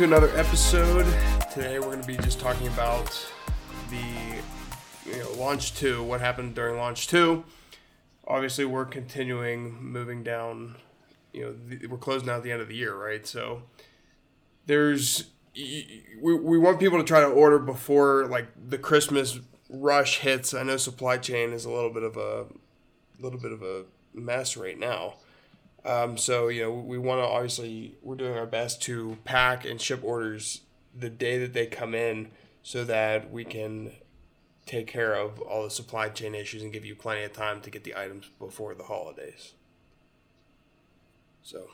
to another episode. Today we're going to be just talking about the you know, launch two, what happened during launch two. Obviously, we're continuing moving down. You know, the, we're closing out the end of the year, right? So there's we, we want people to try to order before like the Christmas rush hits. I know supply chain is a little bit of a little bit of a mess right now. Um, so you know we want to obviously we're doing our best to pack and ship orders the day that they come in, so that we can take care of all the supply chain issues and give you plenty of time to get the items before the holidays. So,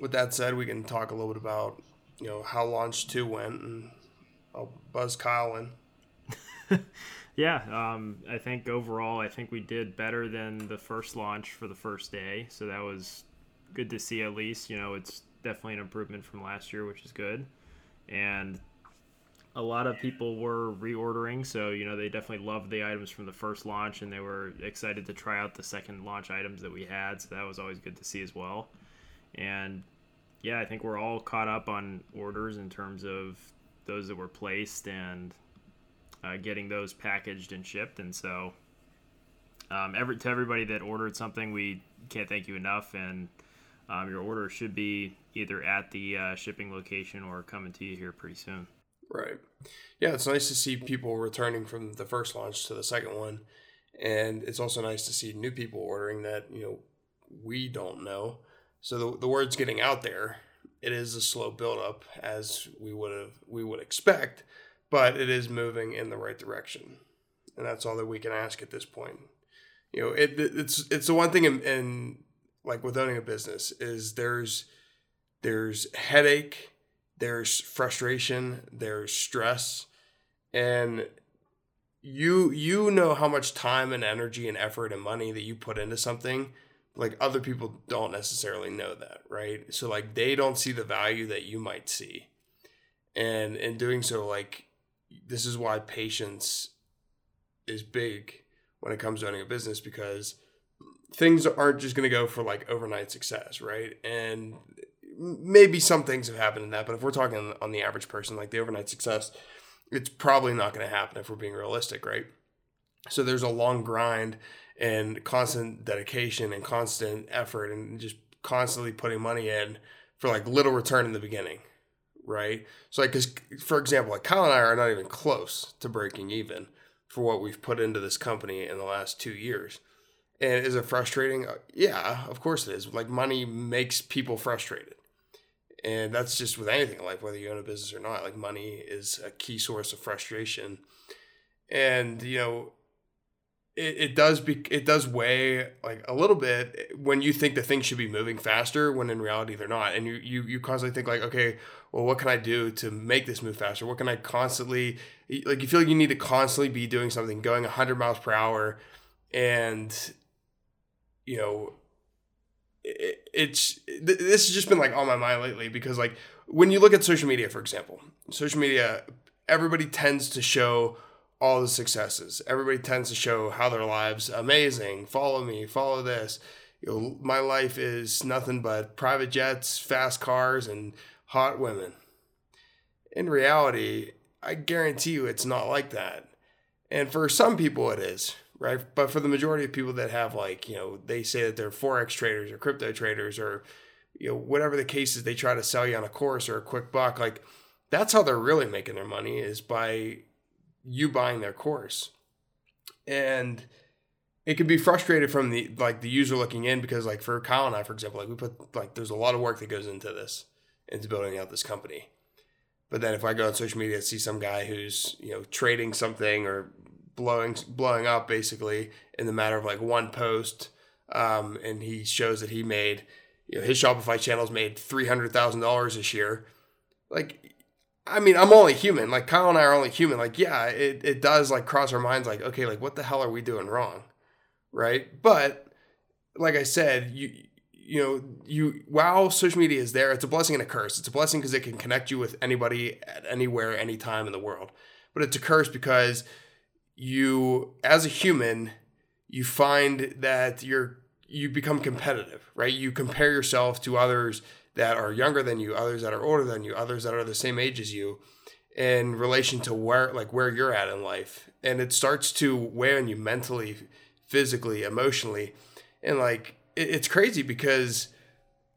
with that said, we can talk a little bit about you know how launch two went, and I'll buzz Kyle in. Yeah, um, I think overall, I think we did better than the first launch for the first day, so that was good to see. At least, you know, it's definitely an improvement from last year, which is good. And a lot of people were reordering, so you know they definitely loved the items from the first launch, and they were excited to try out the second launch items that we had. So that was always good to see as well. And yeah, I think we're all caught up on orders in terms of those that were placed and uh, getting those packaged and shipped. And so, um, every to everybody that ordered something, we can't thank you enough. And um, your order should be either at the uh, shipping location or coming to you here pretty soon. Right. Yeah, it's nice to see people returning from the first launch to the second one. And it's also nice to see new people ordering that, you know, we don't know. So the, the word's getting out there. It is a slow build up as we would have we would expect, but it is moving in the right direction, and that's all that we can ask at this point. You know, it, it's it's the one thing in, in like with owning a business is there's there's headache, there's frustration, there's stress, and you you know how much time and energy and effort and money that you put into something like other people don't necessarily know that right? So like they don't see the value that you might see. And in doing so like this is why patience is big when it comes to owning a business because things aren't just going to go for like overnight success, right? And maybe some things have happened in that, but if we're talking on the average person, like the overnight success, it's probably not going to happen if we're being realistic, right? So there's a long grind and constant dedication and constant effort and just constantly putting money in for like little return in the beginning right? So, like, because for example, like Kyle and I are not even close to breaking even for what we've put into this company in the last two years. And is it frustrating? Uh, yeah, of course it is. Like, money makes people frustrated. And that's just with anything in life, whether you own a business or not. Like, money is a key source of frustration. And, you know, it, it does be it does weigh like a little bit when you think the things should be moving faster when in reality they're not. And you you you constantly think like okay well what can i do to make this move faster? What can i constantly like you feel like you need to constantly be doing something going 100 miles per hour and you know it, it's this has just been like on my mind lately because like when you look at social media for example social media everybody tends to show all the successes. Everybody tends to show how their lives amazing. Follow me, follow this. You know, my life is nothing but private jets, fast cars, and hot women. In reality, I guarantee you it's not like that. And for some people it is, right? But for the majority of people that have like, you know, they say that they're forex traders or crypto traders or you know, whatever the case is, they try to sell you on a course or a quick buck, like that's how they're really making their money is by you buying their course. And it could be frustrated from the like the user looking in because like for Kyle and I, for example, like we put like there's a lot of work that goes into this, into building out this company. But then if I go on social media and see some guy who's, you know, trading something or blowing blowing up basically in the matter of like one post, um, and he shows that he made, you know, his Shopify channels made three hundred thousand dollars this year. Like I mean, I'm only human. Like Kyle and I are only human. Like, yeah, it, it does like cross our minds like, okay, like what the hell are we doing wrong? Right. But like I said, you you know, you while social media is there, it's a blessing and a curse. It's a blessing because it can connect you with anybody at anywhere, anytime in the world. But it's a curse because you as a human, you find that you're you become competitive, right? You compare yourself to others that are younger than you, others that are older than you, others that are the same age as you in relation to where like where you're at in life. And it starts to weigh on you mentally, physically, emotionally. And like it, it's crazy because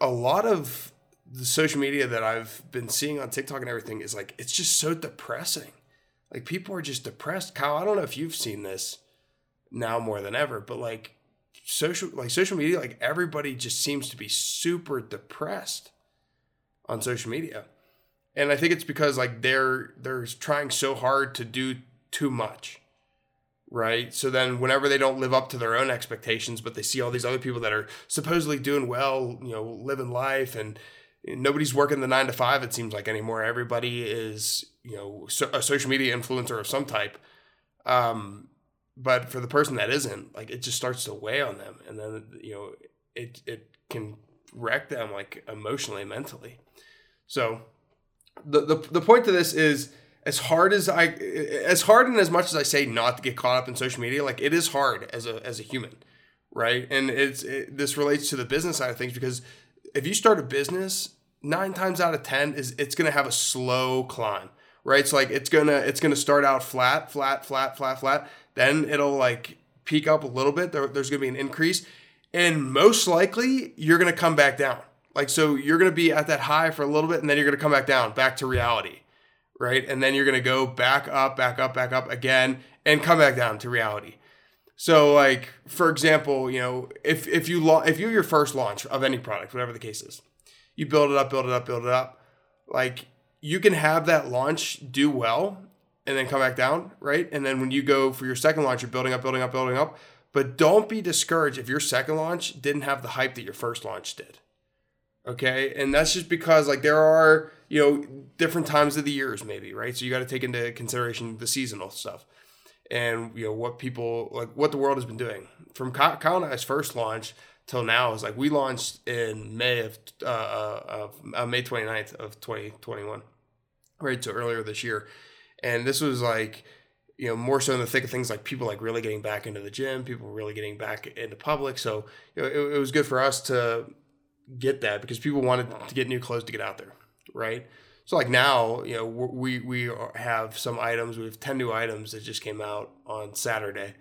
a lot of the social media that I've been seeing on TikTok and everything is like it's just so depressing. Like people are just depressed. Kyle, I don't know if you've seen this now more than ever, but like social like social media, like everybody just seems to be super depressed on social media. And I think it's because like they're they're trying so hard to do too much. Right? So then whenever they don't live up to their own expectations, but they see all these other people that are supposedly doing well, you know, living life and nobody's working the 9 to 5 it seems like anymore. Everybody is, you know, a social media influencer of some type. Um but for the person that isn't, like it just starts to weigh on them and then you know, it it can wreck them like emotionally, mentally. So the, the the point to this is as hard as I as hard and as much as I say not to get caught up in social media, like it is hard as a as a human, right? And it's it, this relates to the business side of things because if you start a business, nine times out of ten is it's gonna have a slow climb, right? So like it's gonna it's gonna start out flat, flat, flat, flat, flat. Then it'll like peak up a little bit. There, there's gonna be an increase, and most likely you're gonna come back down like, so you're going to be at that high for a little bit and then you're going to come back down, back to reality, right? And then you're going to go back up, back up, back up again and come back down to reality. So, like, for example, you know, if, if you, la- if you're your first launch of any product, whatever the case is, you build it up, build it up, build it up, like, you can have that launch do well and then come back down, right? And then when you go for your second launch, you're building up, building up, building up. But don't be discouraged if your second launch didn't have the hype that your first launch did. Okay. And that's just because like there are, you know, different times of the years maybe, right? So you got to take into consideration the seasonal stuff and, you know, what people like what the world has been doing. From Kyle and I's first launch till now is like we launched in May of, uh, uh of uh, May 29th of 2021, right? So earlier this year. And this was like, you know, more so in the thick of things like people like really getting back into the gym, people really getting back into public. So, you know, it, it was good for us to, get that because people wanted to get new clothes to get out there, right? So like now, you know, we we have some items. We have ten new items that just came out on Saturday,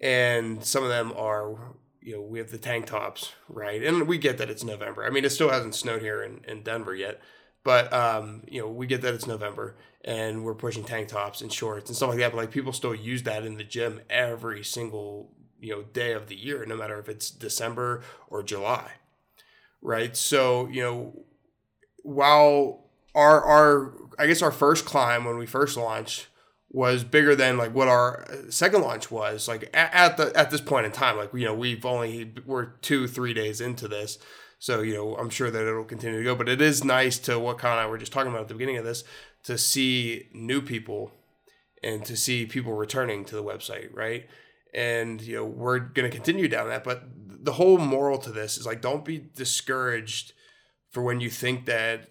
and some of them are, you know, we have the tank tops, right? And we get that it's November. I mean, it still hasn't snowed here in, in Denver yet, but um, you know, we get that it's November, and we're pushing tank tops and shorts and stuff like that. But like people still use that in the gym every single you know day of the year, no matter if it's December or July right? So, you know, while our our I guess our first climb when we first launched was bigger than like what our second launch was like at, at the at this point in time like you know we've only we're two three days into this so you know i'm sure that it'll continue to go but it is nice to what Kyle and i were just talking about at the beginning of this to see new people and to see people returning to the website right? And you know we're going to continue down that but the whole moral to this is like don't be discouraged for when you think that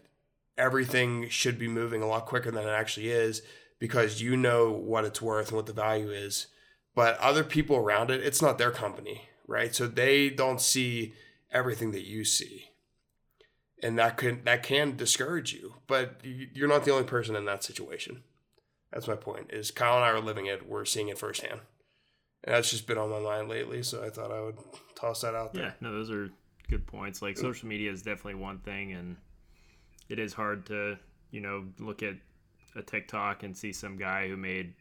everything should be moving a lot quicker than it actually is because you know what it's worth and what the value is. But other people around it it's not their company right? So they don't see everything that you see. And that can that can discourage you but you're not the only person in that situation. That's my point is kyle and i are living it. We're seeing it firsthand. And that's just been on my mind lately so i thought i would toss that out there. Yeah, no, those are good points. Like social media is definitely one thing, and it is hard to you know look at a TikTok and see some guy who made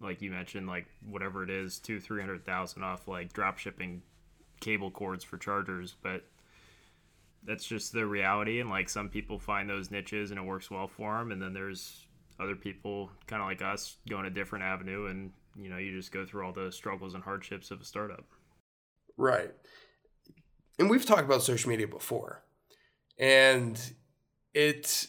like you mentioned like whatever it is two three hundred thousand off like drop shipping cable cords for chargers, but that's just the reality. And like some people find those niches and it works well for them, and then there's other people kind of like us going a different avenue and you know you just go through all the struggles and hardships of a startup Right. And we've talked about social media before. And it's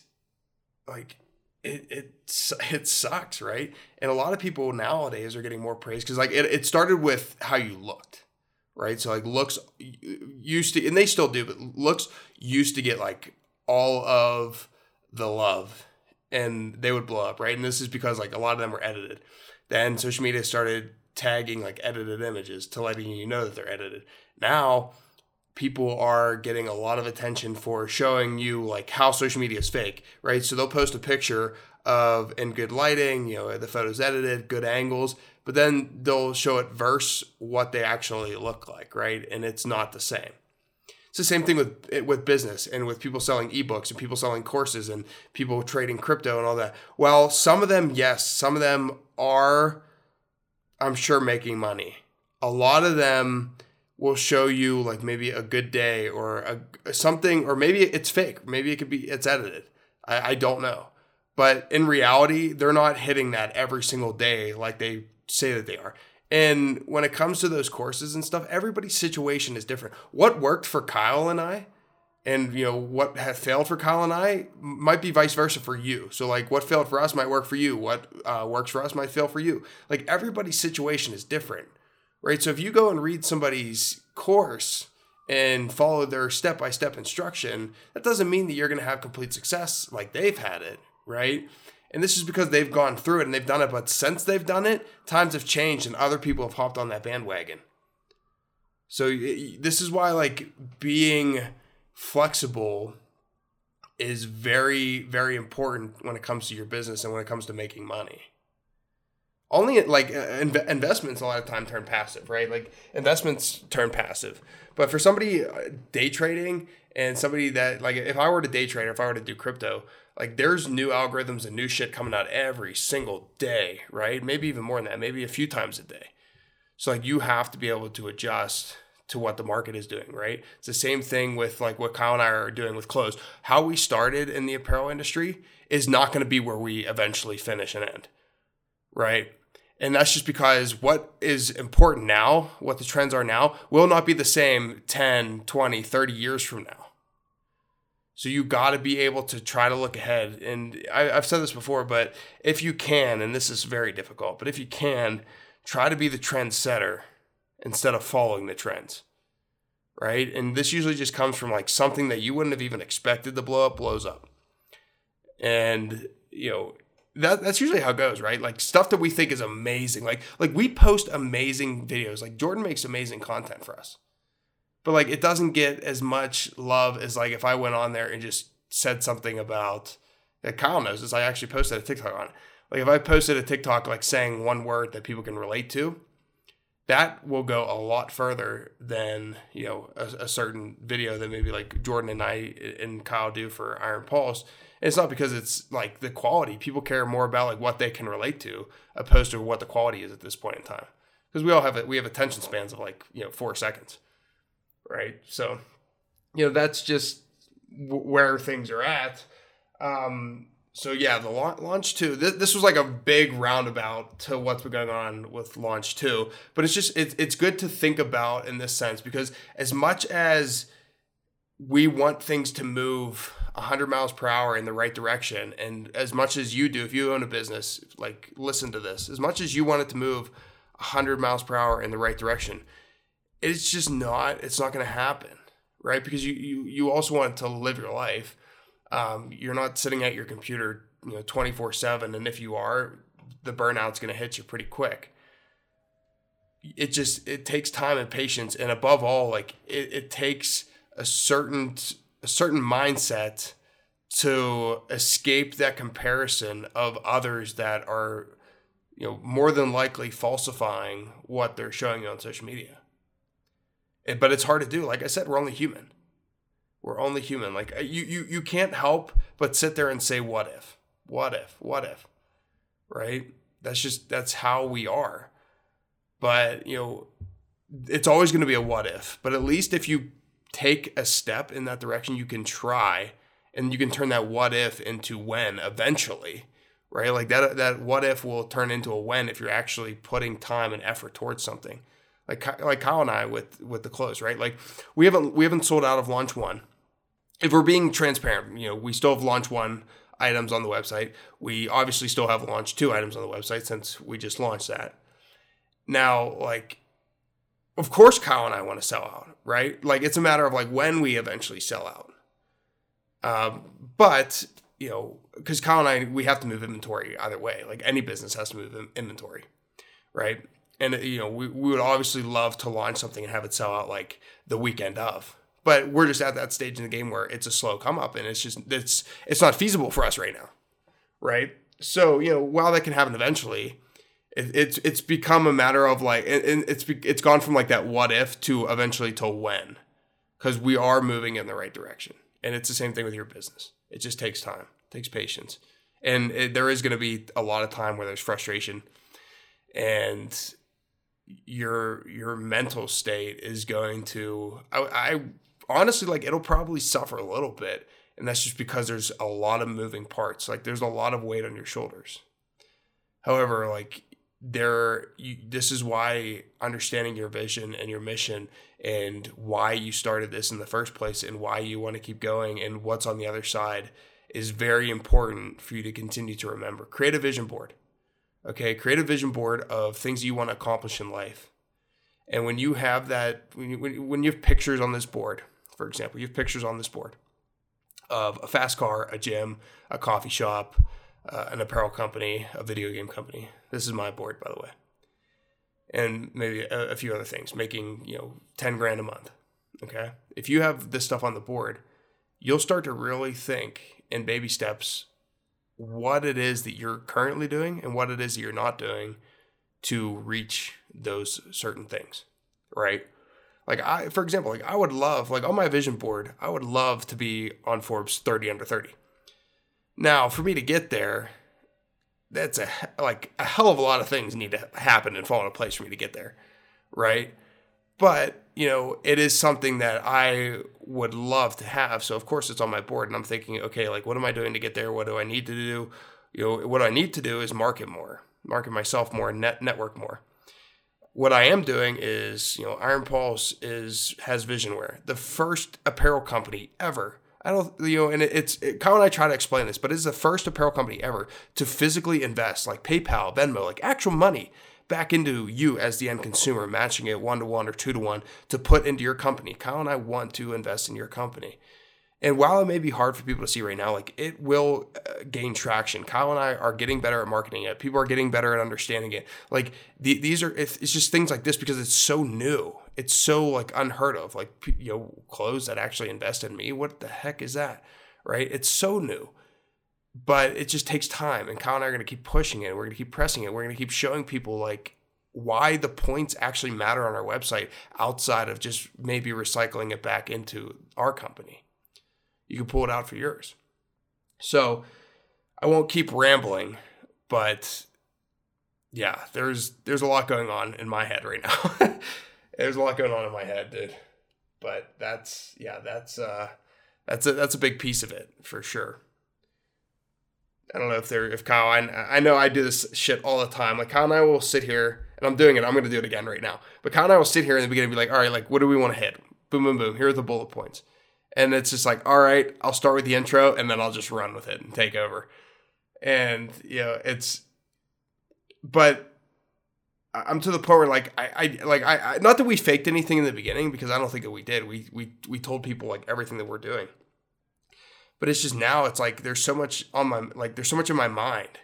like it it it sucks, right? And a lot of people nowadays are getting more praise because like it, it started with how you looked, right? So like looks used to, and they still do, but looks used to get like all of the love, and they would blow up, right? And this is because like a lot of them were edited. Then social media started tagging like edited images to letting you know that they're edited. Now, people are getting a lot of attention for showing you like how social media is fake, right? So they'll post a picture of in good lighting, you know, the photos edited, good angles, but then they'll show it versus what they actually look like, right? And it's not the same. It's the same thing with with business and with people selling ebooks and people selling courses and people trading crypto and all that. Well, some of them, yes, some of them are, I'm sure, making money. A lot of them will show you like maybe a good day or a something, or maybe it's fake. Maybe it could be it's edited. I, I don't know. But in reality, they're not hitting that every single day like they say that they are. And when it comes to those courses and stuff, everybody's situation is different. What worked for Kyle and I, and you know what has failed for Kyle and I, might be vice versa for you. So like, what failed for us might work for you. What uh, works for us might fail for you. Like everybody's situation is different, right? So if you go and read somebody's course and follow their step by step instruction, that doesn't mean that you're going to have complete success like they've had it, right? And this is because they've gone through it and they've done it. But since they've done it, times have changed and other people have hopped on that bandwagon. So this is why, like, being flexible is very, very important when it comes to your business and when it comes to making money. Only like uh, investments a lot of time turn passive, right? Like investments turn passive. But for somebody uh, day trading and somebody that like if I were to day trade, or if I were to do crypto, like there's new algorithms and new shit coming out every single day, right? Maybe even more than that, maybe a few times a day. So like you have to be able to adjust to what the market is doing, right? It's the same thing with like what Kyle and I are doing with clothes. How we started in the apparel industry is not going to be where we eventually finish and end, right? And that's just because what is important now, what the trends are now, will not be the same 10, 20, 30 years from now. So you got to be able to try to look ahead. And I, have said this before, but if you can, and this is very difficult, but if you can, try to be the trendsetter instead of following the trends. Right. And this usually just comes from like something that you wouldn't have even expected to blow up, blows up. And, you know, that that's usually how it goes, right? Like stuff that we think is amazing. Like like we post amazing videos. Like Jordan makes amazing content for us but like it doesn't get as much love as like if I went on there and just said something about that Kyle knows is I actually posted a TikTok on it. Like if I posted a TikTok like saying one word that people can relate to, that will go a lot further than you know a, a certain video that maybe like Jordan and I and Kyle do for Iron Pulse. And it's not because it's like the quality. People care more about like what they can relate to opposed to what the quality is at this point in time. Because we all have we have attention spans of like you know four seconds right? So, you know, that's just w- where things are at. Um, so yeah, the launch two. This, this was like a big roundabout to what's been going on with launch two, but it's just it's it's good to think about in this sense because as much as we want things to move 100 miles per hour in the right direction, and as much as you do, if you own a business, like listen to this, as much as you want it to move 100 miles per hour in the right direction, it's just not it's not going to happen right? Because you, you you also want to live your life. Um, you're not sitting at your computer you know 24 7 and if you are the burnout's going to hit you pretty quick. It just it takes time and patience and above all like it, it takes a certain a certain mindset to escape that comparison of others that are you know more than likely falsifying what they're showing you on social media but it's hard to do. Like I said, we're only human. We're only human. Like uh, you, you, you can't help but sit there and say, "What if? What if? What if?" Right? That's just that's how we are. But you know, it's always going to be a what if. But at least if you take a step in that direction, you can try, and you can turn that what if into when eventually. Right? Like that. That what if will turn into a when if you're actually putting time and effort towards something like like Kyle and I with with the clothes, right? Like we haven't we haven't sold out of launch one. If we're being transparent, you know, we still have launch one items on the website. We obviously still have launch two items on the website since we just launched that. Now, like, of course, Kyle and I want to sell out, right? Like, it's a matter of like when we eventually sell out. Um, but you know, because Kyle and I, we have to move inventory either way. Like any business has to move inventory, right? And uh, you know we, we would obviously love to launch something and have it sell out like the weekend of. But we're just at that stage in the game where it's a slow come up, and it's just it's it's not feasible for us right now, right? So you know, while that can happen eventually, it, it's it's become a matter of like, and it's it's gone from like that what if to eventually to when, because we are moving in the right direction, and it's the same thing with your business. It just takes time, takes patience, and it, there is going to be a lot of time where there's frustration, and your your mental state is going to I, I honestly like it'll probably suffer a little bit and that's just because there's a lot of moving parts like there's a lot of weight on your shoulders. However like there you, this is why understanding your vision and your mission and why you started this in the first place and why you want to keep going and what's on the other side is very important for you to continue to remember. Create a vision board Okay, create a vision board of things you want to accomplish in life. And when you have that, when you, when you have pictures on this board, for example, you have pictures on this board of a fast car, a gym, a coffee shop, uh, an apparel company, a video game company. This is my board, by the way. And maybe a, a few other things, making, you know, 10 grand a month. Okay. If you have this stuff on the board, you'll start to really think in baby steps what it is that you're currently doing and what it is that you're not doing to reach those certain things, right? Like I, for example, like I would love, like on my vision board, I would love to be on Forbes 30 under 30. Now, for me to get there, that's a like a hell of a lot of things need to happen and fall into place for me to get there, right? But you know, it is something that I would love to have. So of course it's on my board and I'm thinking, okay, like what am I doing to get there? What do I need to do? You know, what I need to do is market more, market myself more, net network more. What I am doing is, you know, Iron Pulse is has Visionwear, the first apparel company ever. I don't, you know, and it, it's it, Kyle and I try to explain this, but it's the first apparel company ever to physically invest, like PayPal, Venmo, like actual money back into you as the end consumer, matching it one to one or two to one to put into your company. Kyle and I want to invest in your company. And while it may be hard for people to see right now, like it will uh, gain traction. Kyle and I are getting better at marketing it. People are getting better at understanding it. Like the, these are, it's just things like this because it's so new. It's so like unheard of. Like you know, clothes that actually invest in me. What the heck is that? Right? It's so new but it just takes time. And Kyle and I are going to keep pushing it. We're going to keep pressing it. We're going to keep showing people like why the points actually matter on our website outside of just maybe recycling it back into our company. You can pull it out for yours. So I won't keep rambling, but yeah, there's there's a lot going on in my head right now. there's a lot going on in my head, dude. But that's yeah, that's uh that's a that's a big piece of it for sure. I don't know if they're if Kyle. I, I know I do this shit all the time. Like Kyle and I will sit here, and I'm doing it. I'm going to do it again right now. But Kyle and I will sit here in the beginning and be like, all right, like what do we want to hit? Boom, boom, boom. Here are the bullet points. And it's just like, all right, I'll start with the intro, and then I'll just run with it and take over. And you know, it's, but I'm to the point where like I, I like I, I not that we faked anything in the beginning because I don't think that we did. We we we told people like everything that we're doing but it's just now it's like there's so much on my like there's so much in my mind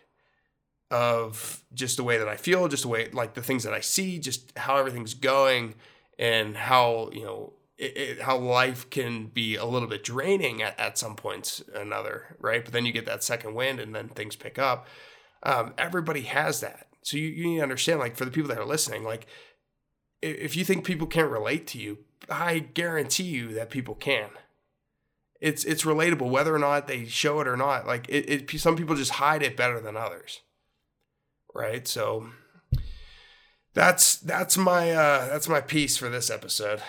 of just the way that I feel, just the way like the things that I see, just how everything's going, and how you know it, it, how life can be a little bit draining at, at some points another, right? But then you get that second wind, and then things pick up. Um, everybody has that, so you, you need to understand. Like for the people that are listening, like if you think people can't relate to you, I guarantee you that people can it's it's relatable whether or not they show it or not. Like it, it some people just hide it better than others, right? So that's that's my uh, that's my piece for this episode.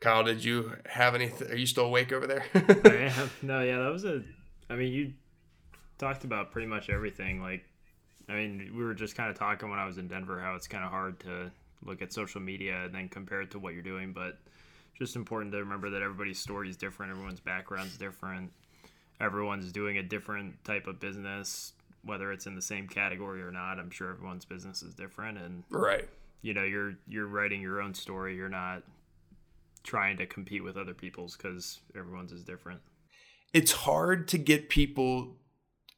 Kyle, did you have anything? Are you still awake over there? I am. No, yeah, that was a. I mean, you talked about pretty much everything. Like, I mean, we were just kind of talking when I was in Denver how it's kind of hard to look at social media and then compare it to what you're doing, but just important to remember that everybody's story is different, everyone's background is different, everyone's doing a different type of business, whether it's in the same category or not. I'm sure everyone's business is different, and right, you know, you're you're writing your own story. You're not trying to compete with other people's because everyone's is different. It's hard to get people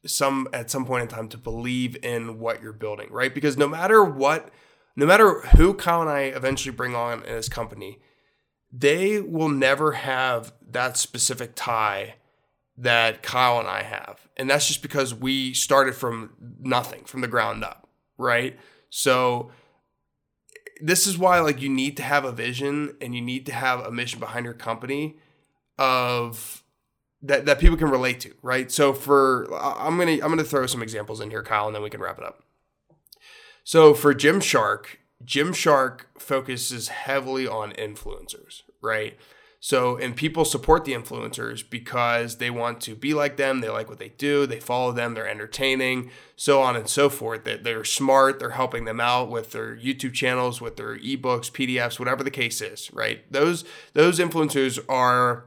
some at some point in time to believe in what you're building, right? Because no matter what, no matter who Kyle and I eventually bring on in this company, they will never have that specific tie that Kyle and I have. And that's just because we started from nothing, from the ground up, right? So this is why like you need to have a vision and you need to have a mission behind your company of that that people can relate to, right? So for I'm gonna I'm gonna throw some examples in here, Kyle, and then we can wrap it up. So for Gymshark, Gymshark focuses heavily on influencers, right? So, and people support the influencers because they want to be like them, they like what they do, they follow them, they're entertaining, so on and so forth. That they're smart, they're helping them out with their YouTube channels, with their ebooks, PDFs, whatever the case is, right? Those those influencers are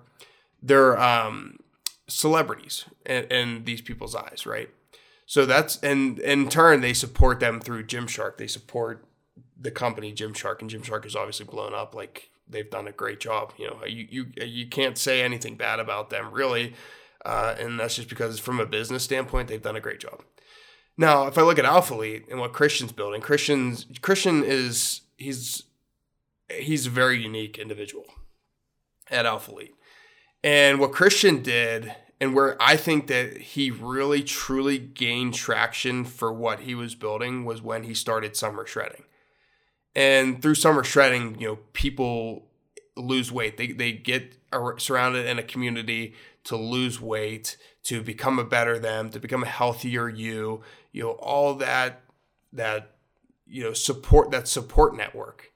they're um, celebrities in, in these people's eyes, right? So that's and in turn they support them through Gymshark. They support the company Gymshark, and Gymshark is obviously blown up like they've done a great job. You know, you you you can't say anything bad about them really, uh, and that's just because from a business standpoint, they've done a great job. Now, if I look at Alphalete and what Christian's building, Christian's Christian is he's he's a very unique individual at Alphalete, and what Christian did. And where I think that he really truly gained traction for what he was building was when he started summer shredding and through summer shredding, you know, people lose weight. They, they get surrounded in a community to lose weight, to become a better them, to become a healthier you, you know, all that, that, you know, support, that support network.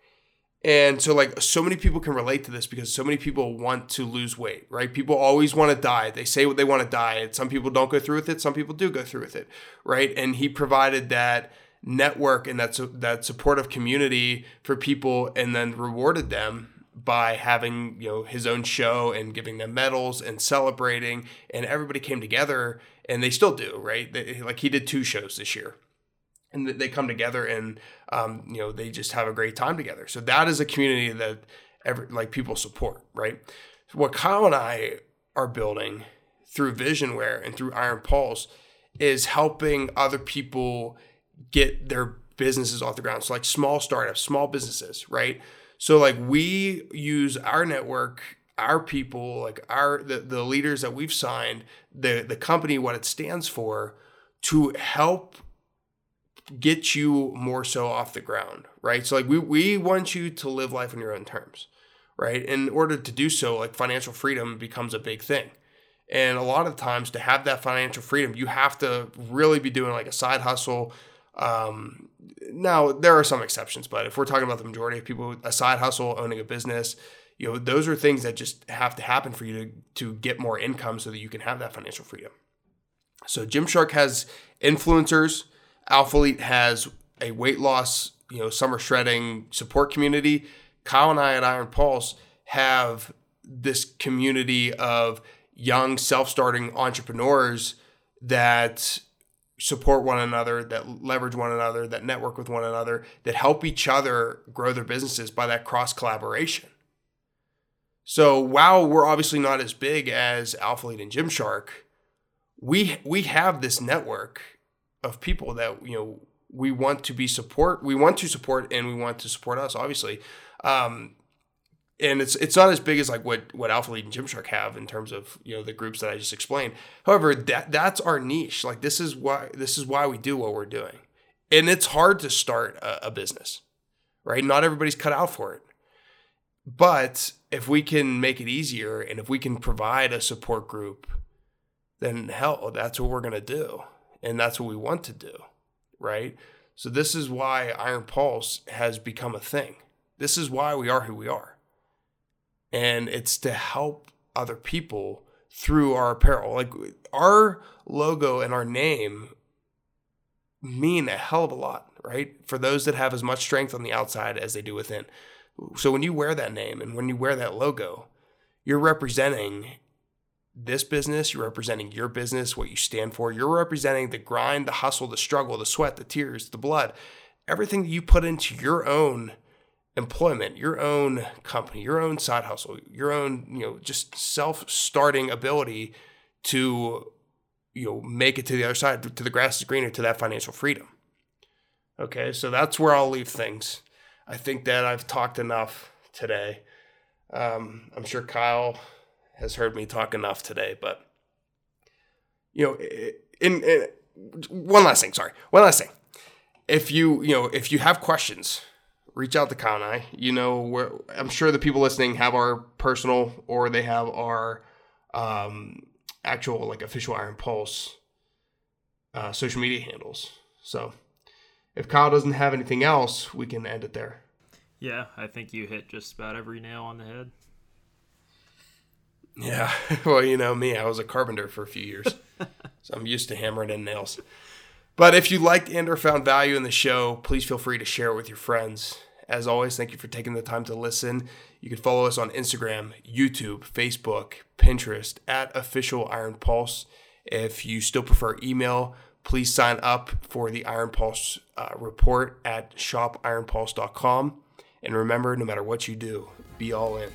And so, like, so many people can relate to this because so many people want to lose weight, right? People always want to diet. They say what they want to diet. Some people don't go through with it. Some people do go through with it, right? And he provided that network and that that supportive community for people, and then rewarded them by having you know his own show and giving them medals and celebrating, and everybody came together, and they still do, right? They, like he did two shows this year, and they come together and um, you know they just have a great time together. So that is a community that every like people support, right? What Kyle and I are building through Visionware and through Iron Pulse is helping other people get their businesses off the ground. So like small startups, small businesses, right? So like we use our network, our people, like our the, the leaders that we've signed, the the company, what it stands for, to help get you more so off the ground, right? So like we we want you to live life on your own terms, right? In order to do so, like financial freedom becomes a big thing. And a lot of times to have that financial freedom, you have to really be doing like a side hustle, um, now there are some exceptions, but if we're talking about the majority of people, a side hustle, owning a business, you know, those are things that just have to happen for you to to get more income so that you can have that financial freedom. So Gymshark has influencers, Alpha Alphalete has a weight loss, you know, summer shredding support community. Kyle and I at Iron Pulse have this community of young self-starting entrepreneurs that support one another, that leverage one another, that network with one another, that help each other grow their businesses by that cross collaboration. So while we're obviously not as big as Alphalete and Gymshark, we we have this network of people that you know we want to be support, we want to support, and we want to support us. Obviously, um, and it's it's not as big as like what what Alphalete and Gymshark have in terms of you know the groups that I just explained. However, that that's our niche. Like this is why this is why we do what we're doing, and it's hard to start a, a business, right? Not everybody's cut out for it, but if we can make it easier and if we can provide a support group, then hell, that's what we're gonna do, and that's what we want to do, right? So this is why Iron Pulse has become a thing. This is why we are who we are and it's to help other people through our apparel. Like our logo and our name mean a hell of a lot, right? For those that have as much strength on the outside as they do within. So when you wear that name and when you wear that logo, you're representing this business, you're representing your business, what you stand for. You're representing the grind, the hustle, the struggle, the sweat, the tears, the blood, everything that you put into your own employment, your own company, your own side hustle, your own, you know, just self-starting ability to you know make it to the other side to the grass is greener to that financial freedom. Okay, so that's where I'll leave things. I think that I've talked enough today. Um, I'm sure Kyle has heard me talk enough today, but you know, in, in one last thing. Sorry, one last thing. If you you know if you have questions, reach out to Kyle and I. You know, where I'm sure the people listening have our personal or they have our um, actual like official Iron Pulse uh, social media handles. So if Kyle doesn't have anything else, we can end it there. Yeah, I think you hit just about every nail on the head. Yeah, well, you know me, I was a carpenter for a few years, so I'm used to hammering in nails. But if you liked and or found value in the show, please feel free to share it with your friends. As always, thank you for taking the time to listen. You can follow us on Instagram, YouTube, Facebook, Pinterest at Official Iron Pulse. If you still prefer email, please sign up for the Iron Pulse uh, report at shopironpulse.com. And remember, no matter what you do, be all in.